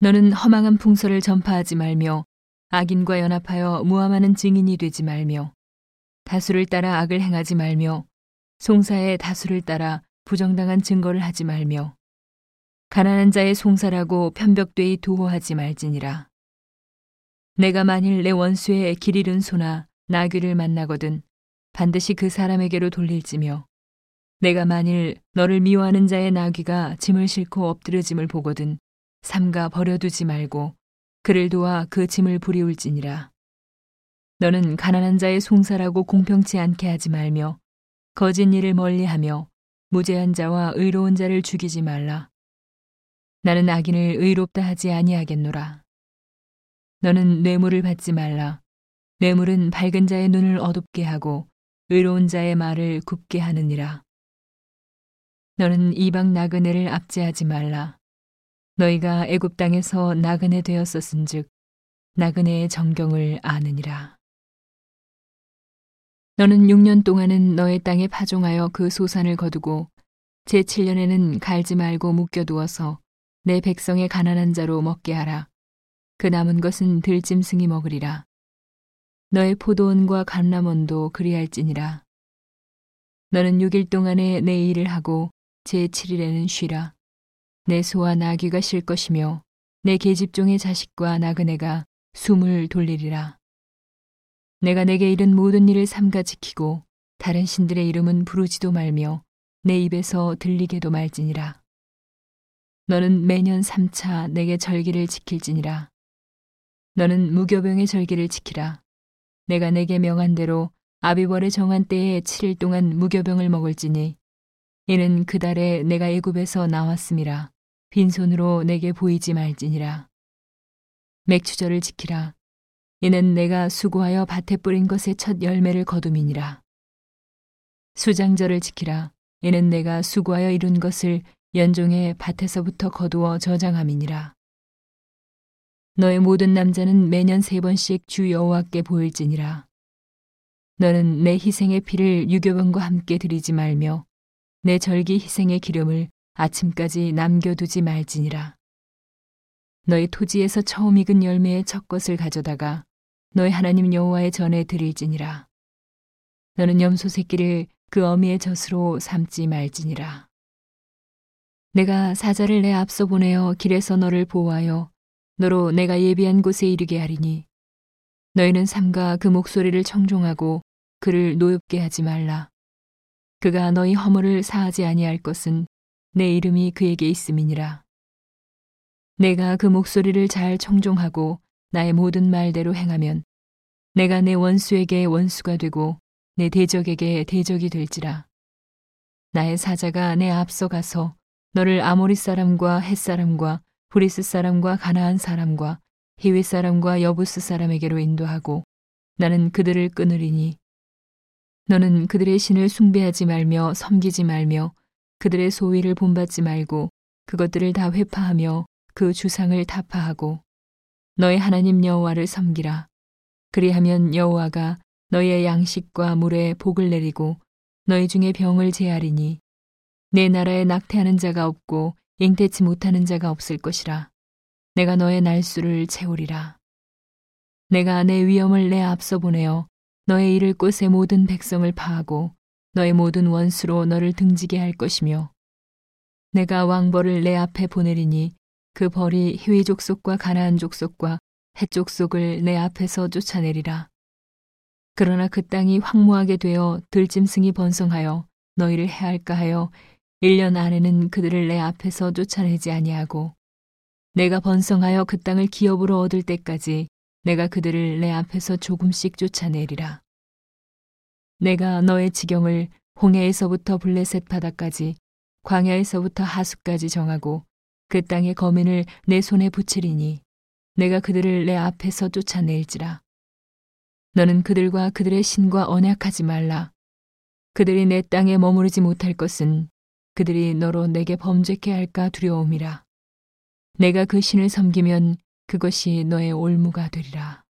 너는 허망한 풍설을 전파하지 말며 악인과 연합하여 무함하는 증인이 되지 말며 다수를 따라 악을 행하지 말며 송사의 다수를 따라 부정당한 증거를 하지 말며 가난한 자의 송사라고 편벽되이 도호하지 말지니라. 내가 만일 내 원수의 길 잃은 소나 나귀를 만나거든 반드시 그 사람에게로 돌릴지며 내가 만일 너를 미워하는 자의 나귀가 짐을 싣고 엎드려짐을 보거든 삼가 버려두지 말고 그를 도와 그 짐을 부리울지니라. 너는 가난한 자의 송사라고 공평치 않게 하지 말며 거짓 일을 멀리하며 무죄한 자와 의로운 자를 죽이지 말라. 나는 악인을 의롭다 하지 아니하겠노라. 너는 뇌물을 받지 말라. 뇌물은 밝은 자의 눈을 어둡게 하고 의로운 자의 말을 굽게 하느니라. 너는 이방 나그네를 압제하지 말라. 너희가 애굽 땅에서 나그네 되었었은즉 나그네의 정경을 아느니라. 너는 6년 동안은 너의 땅에 파종하여 그 소산을 거두고 제 7년에는 갈지 말고 묶여두어서 내 백성의 가난한 자로 먹게 하라. 그 남은 것은 들짐승이 먹으리라. 너의 포도원과 감람원도 그리할지니라. 너는 6일 동안에 내 일을 하고 제 7일에는 쉬라. 내 소와 나귀가 쉴 것이며 내 계집종의 자식과 나그네가 숨을 돌리리라. 내가 내게 이른 모든 일을 삼가 지키고 다른 신들의 이름은 부르지도 말며 내 입에서 들리게도 말지니라. 너는 매년 삼차 내게 절기를 지킬지니라. 너는 무교병의 절기를 지키라. 내가 내게 명한 대로 아비벌의 정한 때에 7일 동안 무교병을 먹을지니 이는 그 달에 내가 애굽에서 나왔음이라 빈손으로 내게 보이지 말지니라. 맥추절을 지키라. 이는 내가 수고하여 밭에 뿌린 것의 첫 열매를 거둠이니라. 수장절을 지키라. 이는 내가 수고하여 이룬 것을 연종의 밭에서부터 거두어 저장함이니라. 너의 모든 남자는 매년 세 번씩 주 여호와께 보일지니라. 너는 내 희생의 피를 유교병과 함께 드리지 말며 내 절기 희생의 기름을 아침까지 남겨두지 말지니라. 너의 토지에서 처음 익은 열매의 첫 것을 가져다가 너의 하나님 여호와의 전에 드릴지니라. 너는 염소 새끼를 그 어미의 젖으로 삼지 말지니라. 내가 사자를 내 앞서 보내어 길에서 너를 보호하여 너로 내가 예비한 곳에 이르게 하리니 너희는 삼가 그 목소리를 청종하고 그를 노엽게 하지 말라. 그가 너희 허물을 사하지 아니할 것은 내 이름이 그에게 있음이니라. 내가 그 목소리를 잘 청종하고 나의 모든 말대로 행하면 내가 내 원수에게 원수가 되고 내 대적에게 대적이 될지라. 나의 사자가 네 앞서 가서 너를 아모리 사람과 헷 사람과 브리스 사람과 가나안 사람과 히위 사람과 여부스 사람에게로 인도하고 나는 그들을 끊으리니 너는 그들의 신을 숭배하지 말며 섬기지 말며 그들의 소위를 본받지 말고 그것들을 다 훼파하며 그 주상을 타파하고 너의 하나님 여호와를 섬기라. 그리하면 여호와가 너희의 양식과 물에 복을 내리고 너희 중에 병을 제하리니 내 나라에 낙태하는 자가 없고 잉태치 못하는 자가 없을 것이라. 내가 너의 날수를 채우리라. 내가 내 위엄을 내 앞서 보내어 너의 이를 꽃의 모든 백성을 파하고 너의 모든 원수로 너를 등지게 할 것이며 내가 왕벌을 내 앞에 보내리니 그 벌이 희위 족속과 가나안 족속과 헷 족속을 내 앞에서 쫓아내리라. 그러나 그 땅이 황무하게 되어 들짐승이 번성하여 너희를 해할까 하여 1년 안에는 그들을 내 앞에서 쫓아내지 아니하고 내가 번성하여 그 땅을 기업으로 얻을 때까지 내가 그들을 내 앞에서 조금씩 쫓아내리라. 내가 너의 지경을 홍해에서부터 블레셋 바다까지 광야에서부터 하수까지 정하고 그 땅의 거민을 내 손에 붙이리니 내가 그들을 내 앞에서 쫓아낼지라. 너는 그들과 그들의 신과 언약하지 말라. 그들이 내 땅에 머무르지 못할 것은 그들이 너로 내게 범죄케 할까 두려움이라. 내가 그 신을 섬기면 그것이 너의 올무가 되리라.